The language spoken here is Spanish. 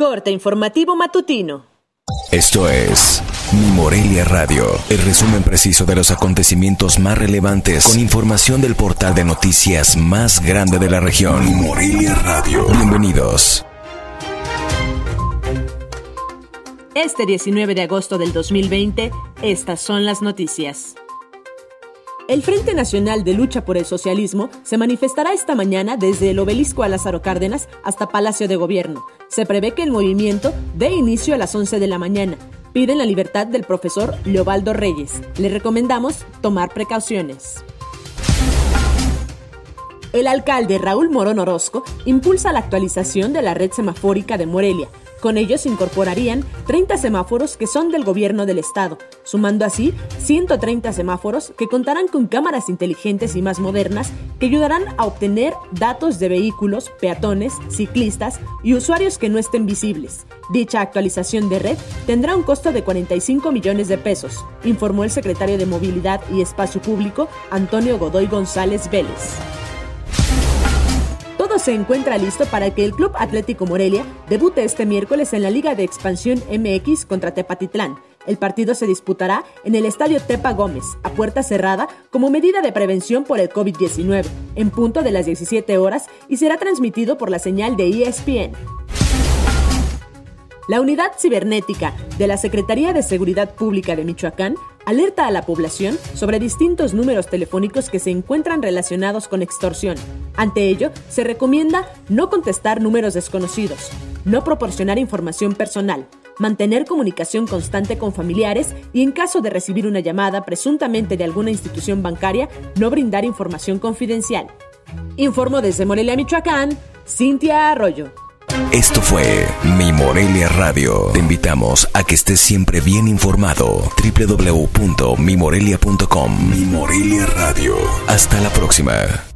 Corte informativo matutino. Esto es Mi Morelia Radio, el resumen preciso de los acontecimientos más relevantes con información del portal de noticias más grande de la región. Mi Morelia Radio. Bienvenidos. Este 19 de agosto del 2020, estas son las noticias. El Frente Nacional de Lucha por el Socialismo se manifestará esta mañana desde el obelisco a Lázaro Cárdenas hasta Palacio de Gobierno. Se prevé que el movimiento dé inicio a las 11 de la mañana. Piden la libertad del profesor Leobaldo Reyes. Le recomendamos tomar precauciones. El alcalde Raúl Morón Orozco impulsa la actualización de la red semafórica de Morelia con ellos se incorporarían 30 semáforos que son del gobierno del estado, sumando así 130 semáforos que contarán con cámaras inteligentes y más modernas que ayudarán a obtener datos de vehículos, peatones, ciclistas y usuarios que no estén visibles. Dicha actualización de red tendrá un costo de 45 millones de pesos, informó el secretario de Movilidad y Espacio Público, Antonio Godoy González Vélez se encuentra listo para que el Club Atlético Morelia debute este miércoles en la Liga de Expansión MX contra Tepatitlán. El partido se disputará en el Estadio Tepa Gómez, a puerta cerrada, como medida de prevención por el COVID-19, en punto de las 17 horas y será transmitido por la señal de ESPN. La unidad cibernética de la Secretaría de Seguridad Pública de Michoacán alerta a la población sobre distintos números telefónicos que se encuentran relacionados con extorsión. Ante ello, se recomienda no contestar números desconocidos, no proporcionar información personal, mantener comunicación constante con familiares y en caso de recibir una llamada presuntamente de alguna institución bancaria, no brindar información confidencial. Informo desde Morelia, Michoacán, Cintia Arroyo. Esto fue Mi Morelia Radio. Te invitamos a que estés siempre bien informado. www.mimorelia.com Mi Morelia Radio. Hasta la próxima.